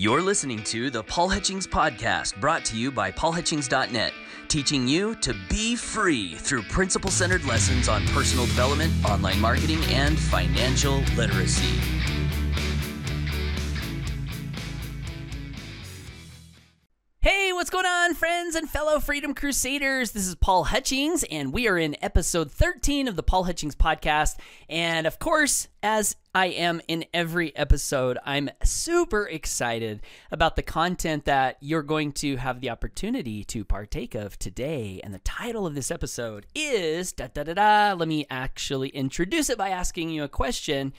You're listening to the Paul Hutchings Podcast, brought to you by paulhutchings.net, teaching you to be free through principle centered lessons on personal development, online marketing, and financial literacy. Friends and fellow Freedom Crusaders? This is Paul Hutchings, and we are in episode 13 of the Paul Hutchings podcast. And of course, as I am in every episode, I'm super excited about the content that you're going to have the opportunity to partake of today. And the title of this episode is da da da da. Let me actually introduce it by asking you a question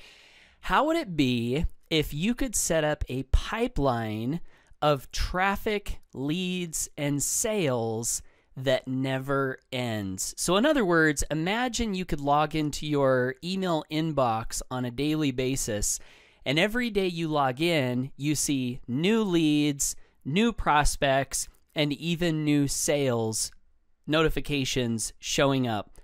How would it be if you could set up a pipeline? Of traffic, leads, and sales that never ends. So, in other words, imagine you could log into your email inbox on a daily basis, and every day you log in, you see new leads, new prospects, and even new sales notifications showing up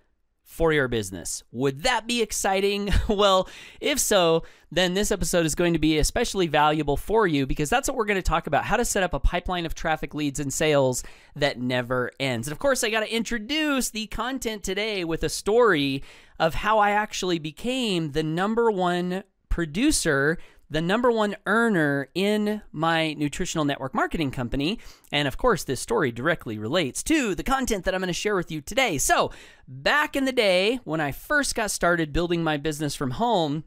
for your business. Would that be exciting? well, if so, then this episode is going to be especially valuable for you because that's what we're going to talk about how to set up a pipeline of traffic leads and sales that never ends. And of course, I got to introduce the content today with a story of how I actually became the number one producer the number one earner in my nutritional network marketing company. And of course, this story directly relates to the content that I'm going to share with you today. So, back in the day when I first got started building my business from home,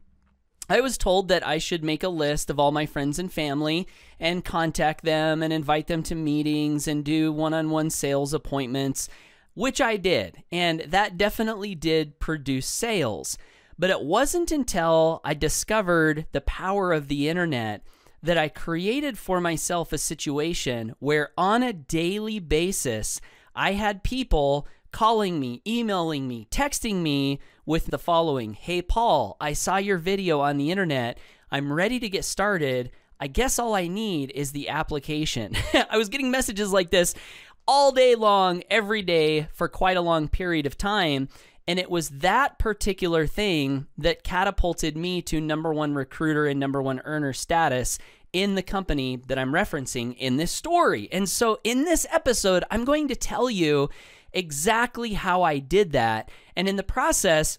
I was told that I should make a list of all my friends and family and contact them and invite them to meetings and do one on one sales appointments, which I did. And that definitely did produce sales. But it wasn't until I discovered the power of the internet that I created for myself a situation where on a daily basis, I had people calling me, emailing me, texting me with the following Hey, Paul, I saw your video on the internet. I'm ready to get started. I guess all I need is the application. I was getting messages like this all day long, every day, for quite a long period of time. And it was that particular thing that catapulted me to number one recruiter and number one earner status in the company that I'm referencing in this story. And so in this episode, I'm going to tell you exactly how I did that. And in the process,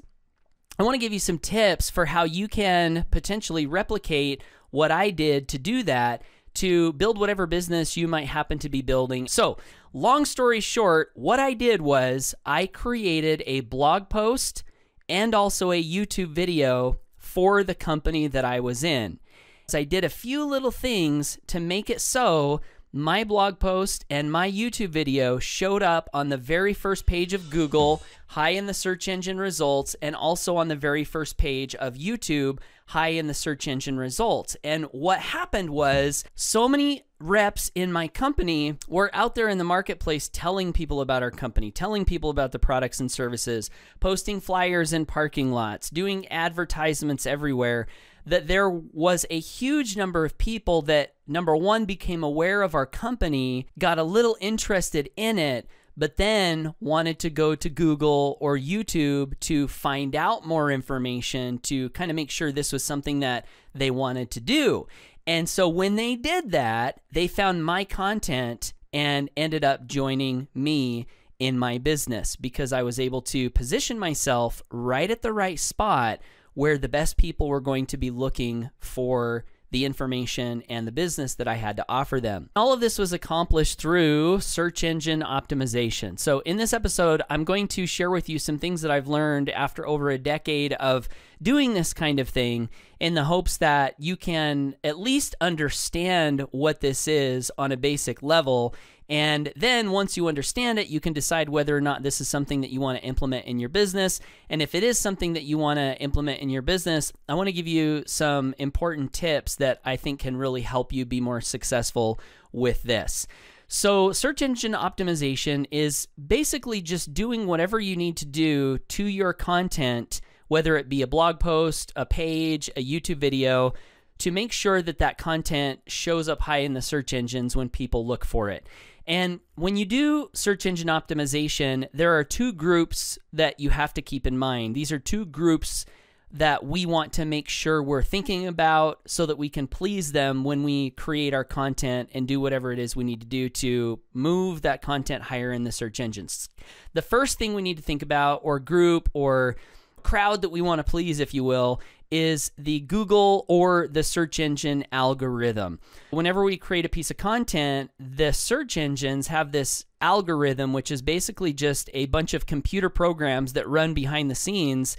I want to give you some tips for how you can potentially replicate what I did to do that to build whatever business you might happen to be building. So, Long story short, what I did was I created a blog post and also a YouTube video for the company that I was in. So I did a few little things to make it so my blog post and my YouTube video showed up on the very first page of Google, high in the search engine results, and also on the very first page of YouTube, high in the search engine results. And what happened was so many reps in my company were out there in the marketplace telling people about our company, telling people about the products and services, posting flyers in parking lots, doing advertisements everywhere that there was a huge number of people that, number one, became aware of our company, got a little interested in it, but then wanted to go to Google or YouTube to find out more information to kind of make sure this was something that they wanted to do. And so when they did that, they found my content and ended up joining me in my business because I was able to position myself right at the right spot where the best people were going to be looking for the information and the business that I had to offer them. All of this was accomplished through search engine optimization. So, in this episode, I'm going to share with you some things that I've learned after over a decade of doing this kind of thing in the hopes that you can at least understand what this is on a basic level and then once you understand it, you can decide whether or not this is something that you want to implement in your business. And if it is something that you want to implement in your business, I want to give you some important tips that I think can really help you be more successful with this. So, search engine optimization is basically just doing whatever you need to do to your content, whether it be a blog post, a page, a YouTube video, to make sure that that content shows up high in the search engines when people look for it. And when you do search engine optimization, there are two groups that you have to keep in mind. These are two groups that we want to make sure we're thinking about so that we can please them when we create our content and do whatever it is we need to do to move that content higher in the search engines. The first thing we need to think about, or group, or crowd that we want to please, if you will, is the Google or the search engine algorithm. Whenever we create a piece of content, the search engines have this algorithm, which is basically just a bunch of computer programs that run behind the scenes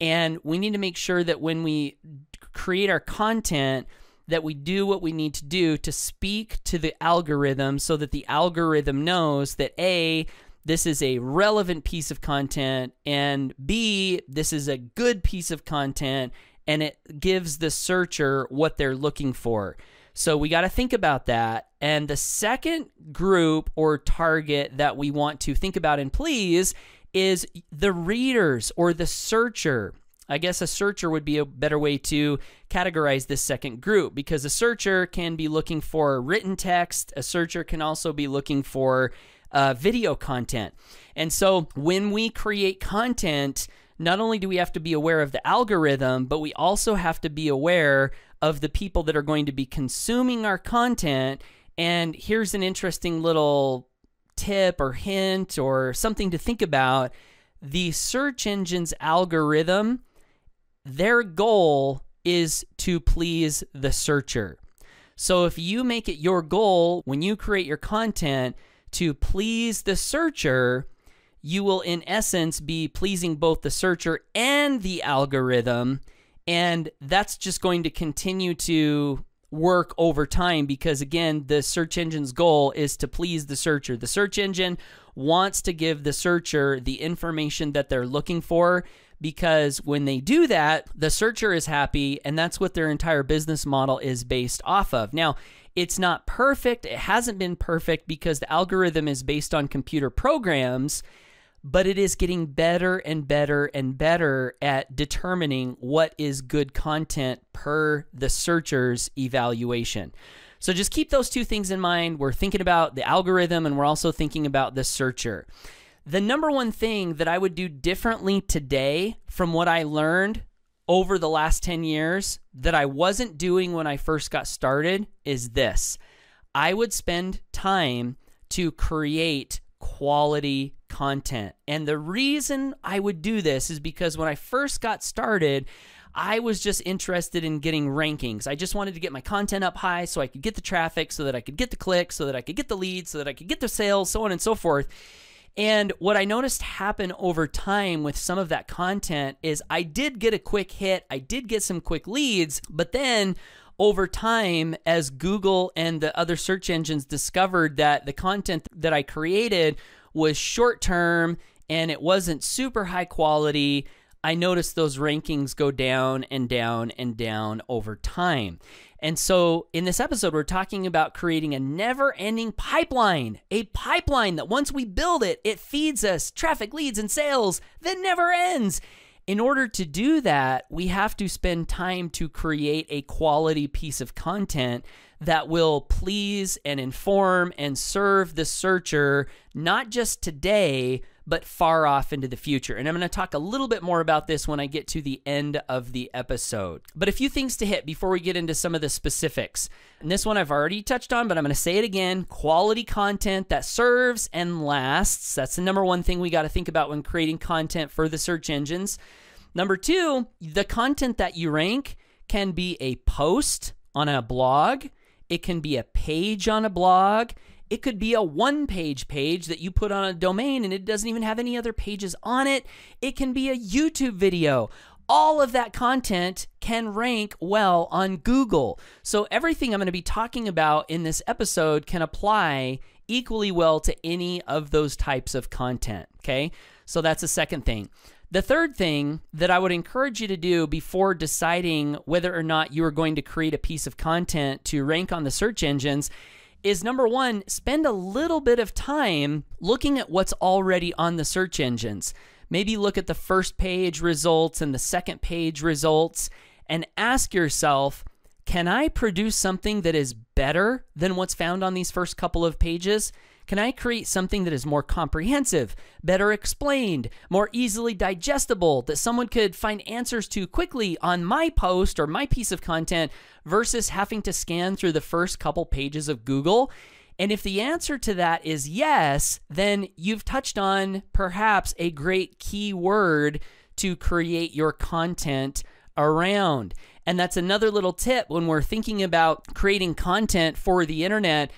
and we need to make sure that when we create our content, that we do what we need to do to speak to the algorithm so that the algorithm knows that A, this is a relevant piece of content, and B, this is a good piece of content, and it gives the searcher what they're looking for. So we got to think about that. And the second group or target that we want to think about and please is the readers or the searcher. I guess a searcher would be a better way to categorize this second group because a searcher can be looking for written text. A searcher can also be looking for uh, video content. And so when we create content, not only do we have to be aware of the algorithm, but we also have to be aware of the people that are going to be consuming our content. And here's an interesting little tip or hint or something to think about, the search engine's algorithm, their goal is to please the searcher. So if you make it your goal when you create your content to please the searcher, you will in essence be pleasing both the searcher and the algorithm. And that's just going to continue to work over time because again the search engine's goal is to please the searcher. The search engine wants to give the searcher the information that they're looking for because when they do that the searcher is happy and that's what their entire business model is based off of. Now it's not perfect. It hasn't been perfect because the algorithm is based on computer programs but it is getting better and better and better at determining what is good content per the searcher's evaluation. So just keep those two things in mind. We're thinking about the algorithm and we're also thinking about the searcher. The number one thing that I would do differently today from what I learned over the last 10 years that I wasn't doing when I first got started is this I would spend time to create quality content. And the reason I would do this is because when I first got started, I was just interested in getting rankings. I just wanted to get my content up high so I could get the traffic, so that I could get the clicks, so that I could get the leads, so that I could get the sales, so on and so forth. And what I noticed happen over time with some of that content is I did get a quick hit, I did get some quick leads, but then over time, as Google and the other search engines discovered that the content that I created was short term and it wasn't super high quality, I noticed those rankings go down and down and down over time. And so, in this episode, we're talking about creating a never ending pipeline, a pipeline that once we build it, it feeds us traffic, leads, and sales that never ends. In order to do that, we have to spend time to create a quality piece of content that will please and inform and serve the searcher, not just today, but far off into the future. And I'm going to talk a little bit more about this when I get to the end of the episode. But a few things to hit before we get into some of the specifics. And this one I've already touched on, but I'm going to say it again quality content that serves and lasts. That's the number one thing we got to think about when creating content for the search engines. Number two, the content that you rank can be a post on a blog, it can be a page on a blog, it could be a one page page that you put on a domain and it doesn't even have any other pages on it. It can be a YouTube video. All of that content can rank well on Google. So, everything I'm going to be talking about in this episode can apply equally well to any of those types of content. Okay. So, that's the second thing. The third thing that I would encourage you to do before deciding whether or not you are going to create a piece of content to rank on the search engines is number one, spend a little bit of time looking at what's already on the search engines. Maybe look at the first page results and the second page results and ask yourself, can I produce something that is better than what's found on these first couple of pages? Can I create something that is more comprehensive, better explained, more easily digestible, that someone could find answers to quickly on my post or my piece of content versus having to scan through the first couple pages of Google? And if the answer to that is yes, then you've touched on perhaps a great keyword to create your content around. And that's another little tip when we're thinking about creating content for the internet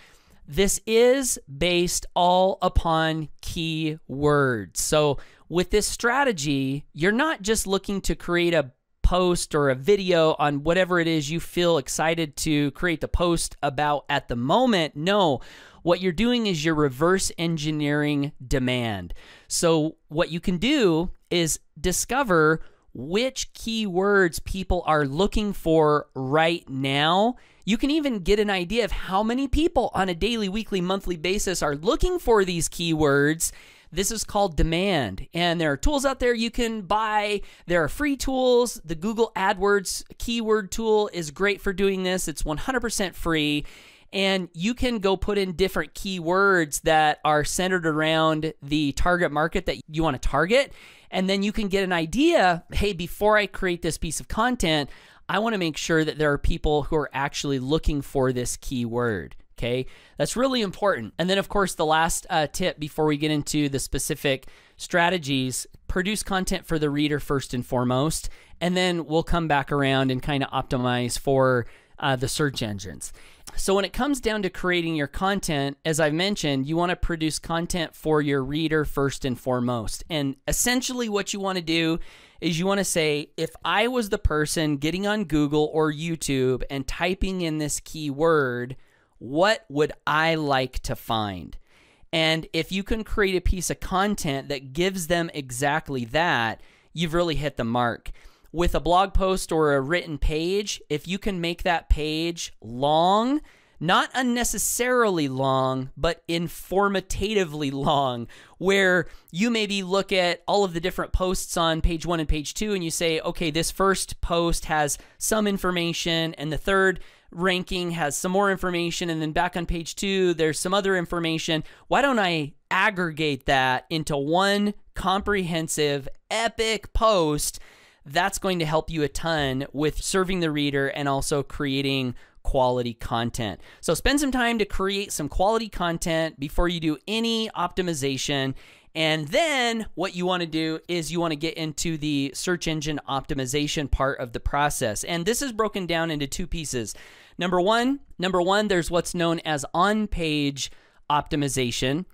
this is based all upon keywords. So, with this strategy, you're not just looking to create a post or a video on whatever it is you feel excited to create the post about at the moment. No, what you're doing is you're reverse engineering demand. So, what you can do is discover which keywords people are looking for right now you can even get an idea of how many people on a daily, weekly, monthly basis are looking for these keywords. This is called demand. And there are tools out there you can buy. There are free tools. The Google AdWords keyword tool is great for doing this, it's 100% free. And you can go put in different keywords that are centered around the target market that you want to target. And then you can get an idea hey, before I create this piece of content, I want to make sure that there are people who are actually looking for this keyword. Okay, that's really important. And then, of course, the last uh, tip before we get into the specific strategies produce content for the reader first and foremost. And then we'll come back around and kind of optimize for uh, the search engines. So, when it comes down to creating your content, as I've mentioned, you want to produce content for your reader first and foremost. And essentially, what you want to do is you want to say, if I was the person getting on Google or YouTube and typing in this keyword, what would I like to find? And if you can create a piece of content that gives them exactly that, you've really hit the mark. With a blog post or a written page, if you can make that page long, not unnecessarily long, but informatively long, where you maybe look at all of the different posts on page one and page two, and you say, okay, this first post has some information, and the third ranking has some more information, and then back on page two, there's some other information. Why don't I aggregate that into one comprehensive, epic post? That's going to help you a ton with serving the reader and also creating quality content. So spend some time to create some quality content before you do any optimization. And then what you want to do is you want to get into the search engine optimization part of the process. And this is broken down into two pieces. Number 1, number 1 there's what's known as on-page optimization,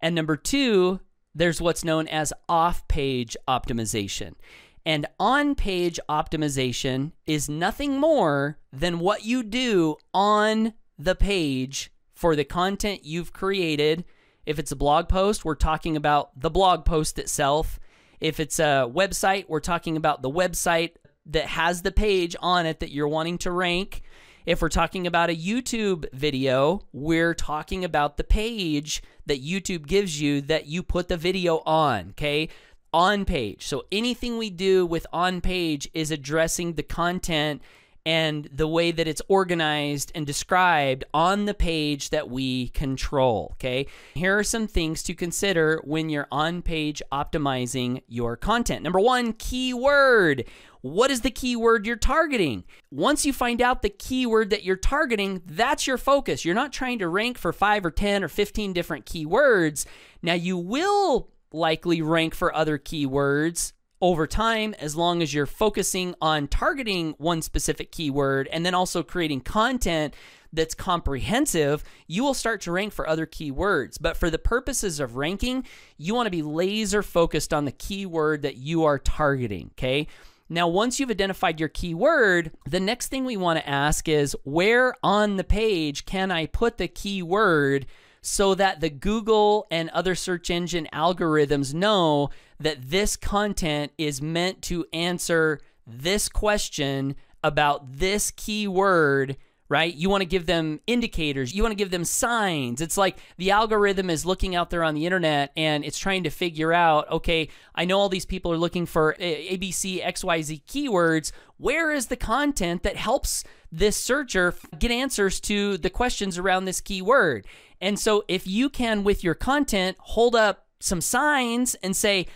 and number 2, there's what's known as off-page optimization. And on page optimization is nothing more than what you do on the page for the content you've created. If it's a blog post, we're talking about the blog post itself. If it's a website, we're talking about the website that has the page on it that you're wanting to rank. If we're talking about a YouTube video, we're talking about the page that YouTube gives you that you put the video on. Okay on page. So anything we do with on page is addressing the content and the way that it's organized and described on the page that we control. Okay. Here are some things to consider when you're on page optimizing your content. Number one, keyword. What is the keyword you're targeting? Once you find out the keyword that you're targeting, that's your focus. You're not trying to rank for five or 10 or 15 different keywords. Now, you will likely rank for other keywords over time as long as you're focusing on targeting one specific keyword and then also creating content that's comprehensive, you will start to rank for other keywords. But for the purposes of ranking, you want to be laser focused on the keyword that you are targeting, okay? Now, once you've identified your keyword, the next thing we want to ask is where on the page can I put the keyword so that the Google and other search engine algorithms know that this content is meant to answer this question about this keyword right? You want to give them indicators, you want to give them signs. It's like the algorithm is looking out there on the internet and it's trying to figure out, okay, I know all these people are looking for ABC, XYZ keywords. Where is the content that helps this searcher get answers to the questions around this keyword. And so if you can, with your content, hold up some signs and say,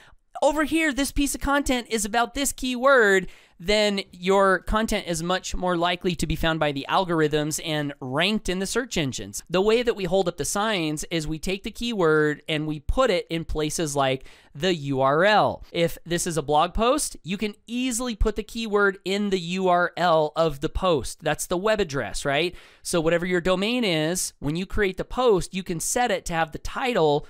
over here, this piece of content is about this keyword, then your content is much more likely to be found by the algorithms and ranked in the search engines. The way that we hold up the signs is we take the keyword and we put it in places like the URL. If this is a blog post, you can easily put the keyword in the URL of the post. That's the web address, right? So, whatever your domain is, when you create the post, you can set it to have the title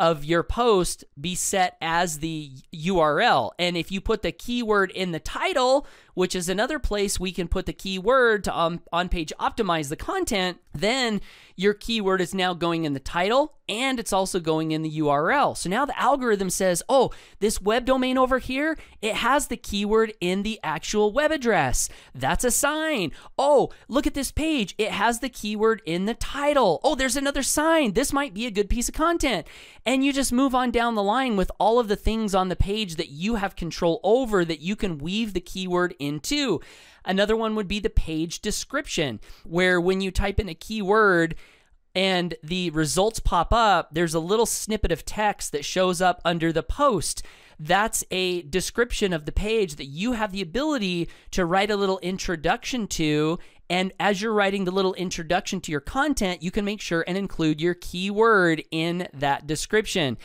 of your post be set as the URL. And if you put the keyword in the title, which is another place we can put the keyword to um, on page optimize the content, then your keyword is now going in the title and it's also going in the URL. So now the algorithm says, oh, this web domain over here, it has the keyword in the actual web address. That's a sign. Oh, look at this page. It has the keyword in the title. Oh, there's another sign. This might be a good piece of content. And you just move on down the line with all of the things on the page that you have control over that you can weave the keyword Another one would be the page description, where when you type in a keyword, and the results pop up, there's a little snippet of text that shows up under the post. That's a description of the page that you have the ability to write a little introduction to. And as you're writing the little introduction to your content, you can make sure and include your keyword in that description.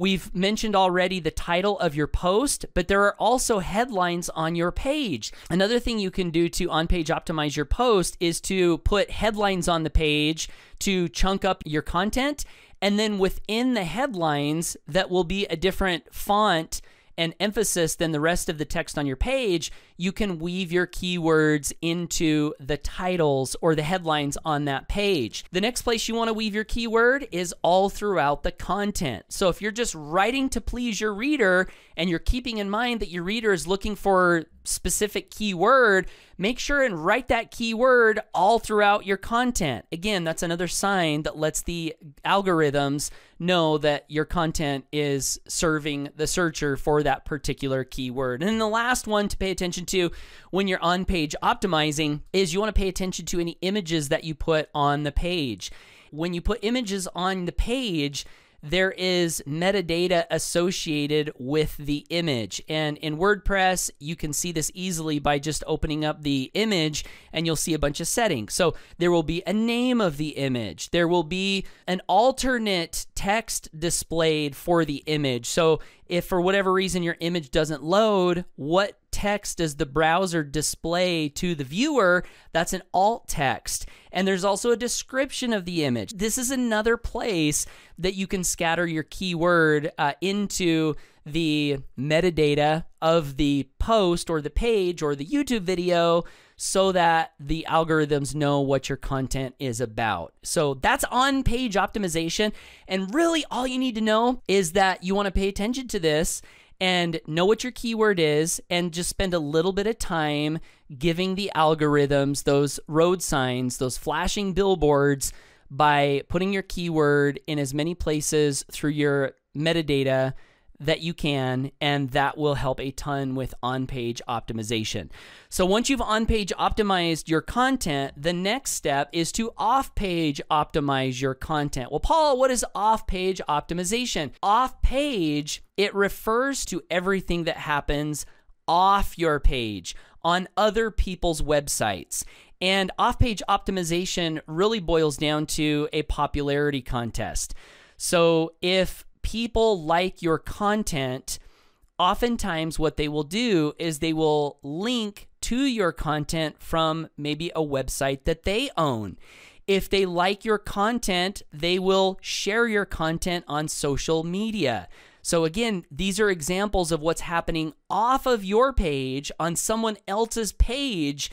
We've mentioned already the title of your post, but there are also headlines on your page. Another thing you can do to on page optimize your post is to put headlines on the page to chunk up your content. And then within the headlines, that will be a different font and emphasis than the rest of the text on your page, you can weave your keywords into the titles or the headlines on that page. The next place you want to weave your keyword is all throughout the content. So if you're just writing to please your reader and you're keeping in mind that your reader is looking for specific keyword, make sure and write that keyword all throughout your content. Again, that's another sign that lets the algorithms know that your content is serving the searcher for that particular keyword. And then the last one to pay attention to when you're on page optimizing is you want to pay attention to any images that you put on the page. When you put images on the page, there is metadata associated with the image. And in WordPress, you can see this easily by just opening up the image and you'll see a bunch of settings. So there will be a name of the image, there will be an alternate text displayed for the image. So if for whatever reason your image doesn't load, what text does the browser display to the viewer? That's an alt text. And there's also a description of the image. This is another place that you can scatter your keyword uh, into the metadata of the post or the page or the YouTube video so that the algorithms know what your content is about. So that's on page optimization. And really, all you need to know is that you want to pay attention to this and know what your keyword is and just spend a little bit of time giving the algorithms those road signs, those flashing billboards by putting your keyword in as many places through your metadata that you can, and that will help a ton with on page optimization. So, once you've on page optimized your content, the next step is to off page optimize your content. Well, Paul, what is off page optimization? Off page, it refers to everything that happens off your page on other people's websites. And off page optimization really boils down to a popularity contest. So, if people like your content, oftentimes what they will do is they will link to your content from maybe a website that they own. If they like your content, they will share your content on social media. So, again, these are examples of what's happening off of your page on someone else's page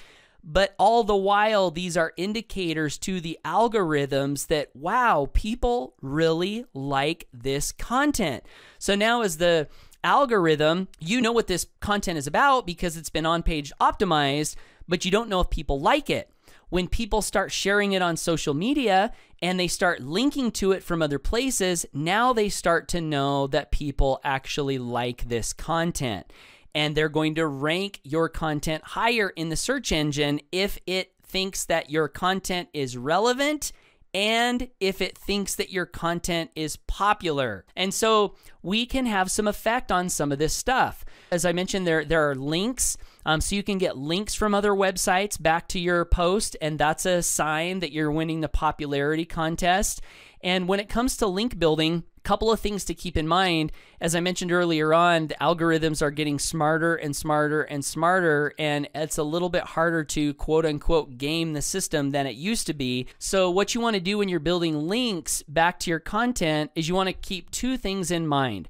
but all the while, these are indicators to the algorithms that, wow, people really like this content. So now, as the algorithm, you know what this content is about because it's been on page optimized, but you don't know if people like it. When people start sharing it on social media and they start linking to it from other places, now they start to know that people actually like this content and they're going to rank your content higher in the search engine if it thinks that your content is relevant and if it thinks that your content is popular. And so we can have some effect on some of this stuff. As I mentioned, there, there are links. Um, so you can get links from other websites back to your post, and that's a sign that you're winning the popularity contest. And when it comes to link building, couple of things to keep in mind. As I mentioned earlier on, the algorithms are getting smarter and smarter and smarter, and it's a little bit harder to quote unquote game the system than it used to be. So, what you want to do when you're building links back to your content is you want to keep two things in mind.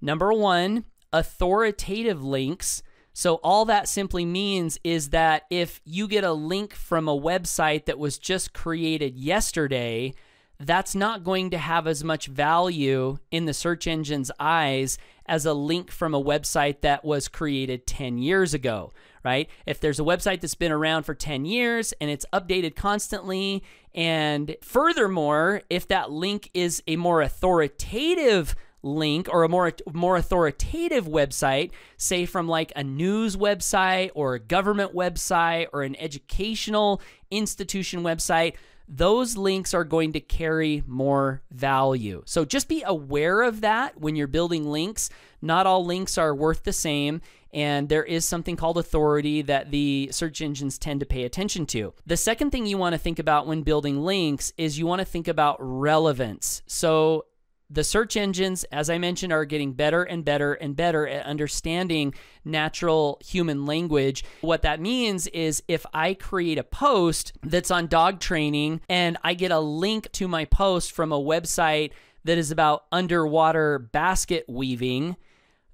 Number one, authoritative links. So, all that simply means is that if you get a link from a website that was just created yesterday, that's not going to have as much value in the search engine's eyes as a link from a website that was created 10 years ago, right? If there's a website that's been around for 10 years and it's updated constantly, and furthermore, if that link is a more authoritative link or a more more authoritative website, say from like a news website or a government website or an educational institution website, those links are going to carry more value. So just be aware of that when you're building links. Not all links are worth the same, and there is something called authority that the search engines tend to pay attention to. The second thing you want to think about when building links is you want to think about relevance. So the search engines, as I mentioned, are getting better and better and better at understanding natural human language. What that means is if I create a post that's on dog training and I get a link to my post from a website that is about underwater basket weaving,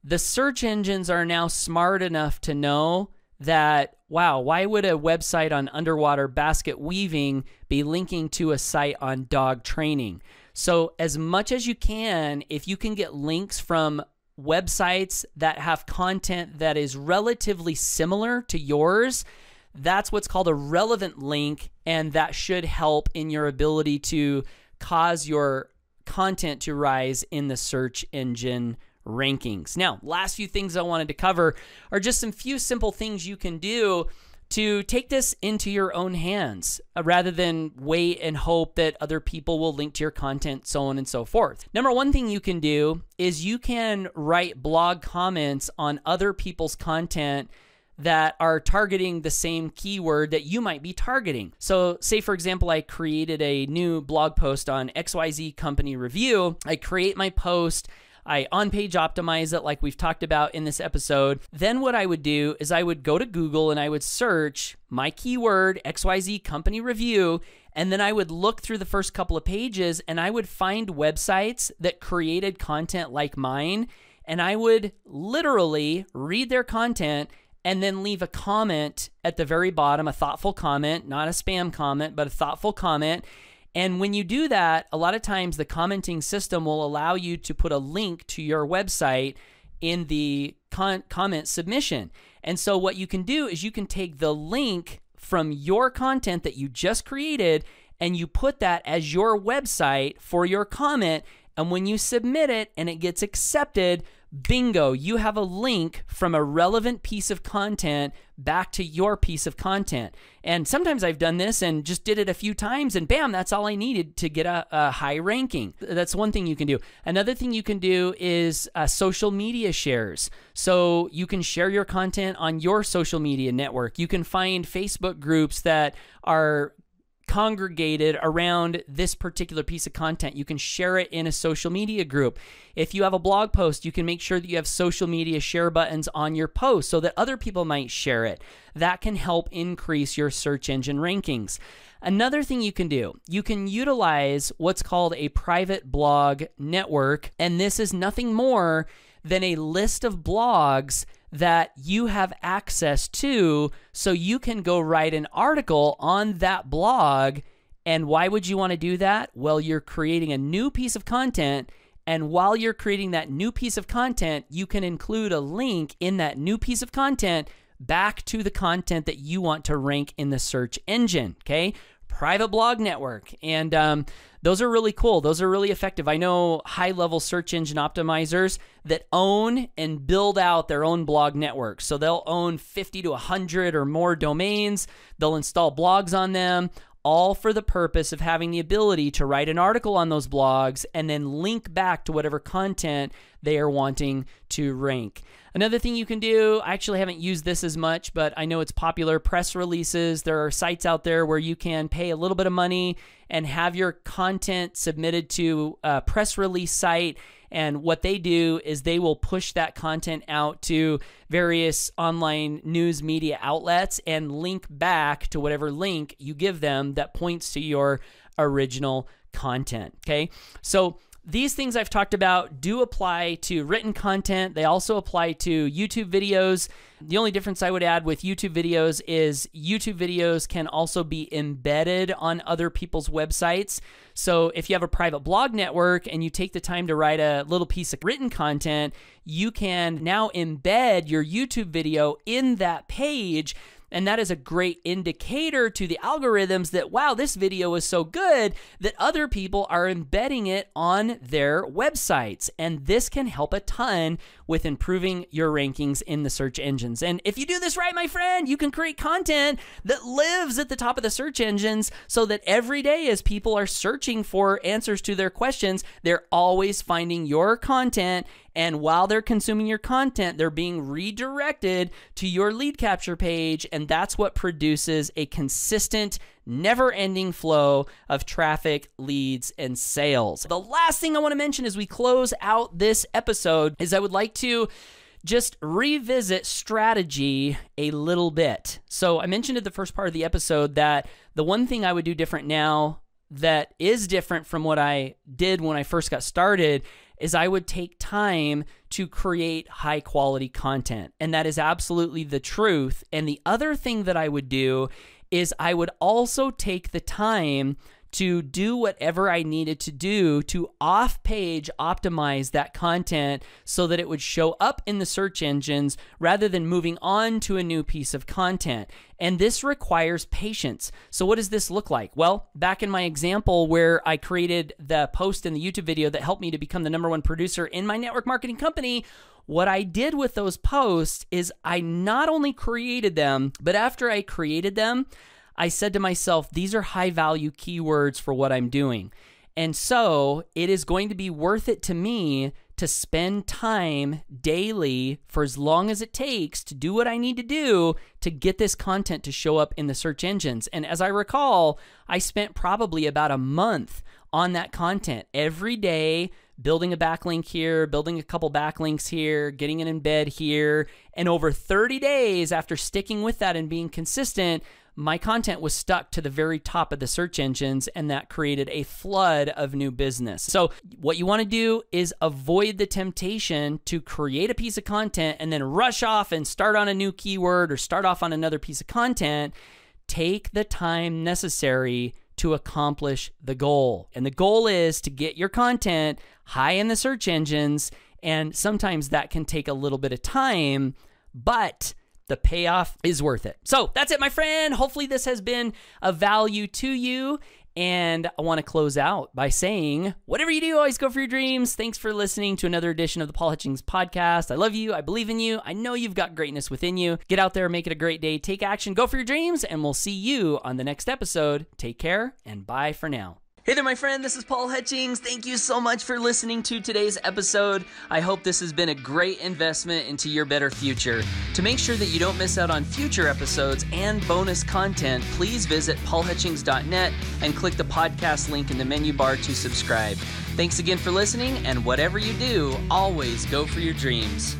the search engines are now smart enough to know that wow, why would a website on underwater basket weaving be linking to a site on dog training? So, as much as you can, if you can get links from websites that have content that is relatively similar to yours, that's what's called a relevant link. And that should help in your ability to cause your content to rise in the search engine rankings. Now, last few things I wanted to cover are just some few simple things you can do to take this into your own hands uh, rather than wait and hope that other people will link to your content, so on and so forth. Number one thing you can do is you can write blog comments on other people's content that are targeting the same keyword that you might be targeting. So, say for example, I created a new blog post on XYZ company review. I create my post I on page optimize it like we've talked about in this episode. Then what I would do is I would go to Google and I would search my keyword XYZ company review and then I would look through the first couple of pages and I would find websites that created content like mine and I would literally read their content and then leave a comment at the very bottom, a thoughtful comment, not a spam comment, but a thoughtful comment. And when you do that, a lot of times the commenting system will allow you to put a link to your website in the con- comment submission. And so what you can do is you can take the link from your content that you just created and you put that as your website for your comment. And when you submit it and it gets accepted, bingo, you have a link from a relevant piece of content back to your piece of content. And sometimes I've done this and just did it a few times, and bam, that's all I needed to get a, a high ranking. That's one thing you can do. Another thing you can do is uh, social media shares. So you can share your content on your social media network. You can find Facebook groups that are congregated around this particular piece of content. You can share it in a social media group. If you have a blog post, you can make sure that you have social media share buttons on your post so that other people might share it. That can help increase your search engine rankings. Another thing you can do, you can utilize what's called a private blog network, and this is nothing more than a list of blogs that you have access to so you can go write an article on that blog. And why would you want to do that? Well, you're creating a new piece of content. And while you're creating that new piece of content, you can include a link in that new piece of content back to the content that you want to rank in the search engine. Okay private blog network. And um, those are really cool. Those are really effective. I know high level search engine optimizers that own and build out their own blog network. So they'll own 50 to 100 or more domains, they'll install blogs on them. All for the purpose of having the ability to write an article on those blogs and then link back to whatever content they are wanting to rank. Another thing you can do, I actually haven't used this as much, but I know it's popular press releases. There are sites out there where you can pay a little bit of money and have your content submitted to a press release site. And what they do is they will push that content out to various online news media outlets and link back to whatever link you give them that points to your original content. Okay. So these things I've talked about do apply to written content. They also apply to YouTube videos. The only difference I would add with YouTube videos is YouTube videos can also be embedded on other people's websites. So if you have a private blog network and you take the time to write a little piece of written content, you can now embed your YouTube video in that page and that is a great indicator to the algorithms that, wow, this video is so good that other people are embedding it on their websites. And this can help a ton with improving your rankings in the search engines. And if you do this right, my friend, you can create content that lives at the top of the search engines so that every day as people are searching for answers to their questions, they're always finding your content and while they're consuming your content, they're being redirected to your lead capture page. And that's what produces a consistent, never ending flow of traffic, leads, and sales. The last thing I want to mention as we close out this episode is I would like to just revisit strategy a little bit. So, I mentioned at the first part of the episode that the one thing I would do different now that is different from what I did when I first got started is I would take time to create high quality content. And that is absolutely the truth. And the other thing that I would do is I would also take the time to do whatever I needed to do to off page optimize that content so that it would show up in the search engines rather than moving on to a new piece of content. And this requires patience. So, what does this look like? Well, back in my example where I created the post in the YouTube video that helped me to become the number one producer in my network marketing company. What I did with those posts is I not only created them, but after I created them, I said to myself, these are high value keywords for what I'm doing. And so it is going to be worth it to me to spend time daily for as long as it takes to do what I need to do to get this content to show up in the search engines. And as I recall, I spent probably about a month on that content every day, building a backlink here, building a couple backlinks here, getting an embed here. And over 30 days after sticking with that and being consistent, my content was stuck to the very top of the search engines, and that created a flood of new business. So, what you want to do is avoid the temptation to create a piece of content and then rush off and start on a new keyword or start off on another piece of content. Take the time necessary to accomplish the goal. And the goal is to get your content high in the search engines. And sometimes that can take a little bit of time, but the payoff is worth it. So that's it, my friend. Hopefully, this has been of value to you. And I want to close out by saying, whatever you do, always go for your dreams. Thanks for listening to another edition of the Paul Hutchings podcast. I love you. I believe in you. I know you've got greatness within you. Get out there, make it a great day, take action, go for your dreams, and we'll see you on the next episode. Take care and bye for now. Hey there, my friend. This is Paul Hutchings. Thank you so much for listening to today's episode. I hope this has been a great investment into your better future. To make sure that you don't miss out on future episodes and bonus content, please visit paulhutchings.net and click the podcast link in the menu bar to subscribe. Thanks again for listening, and whatever you do, always go for your dreams.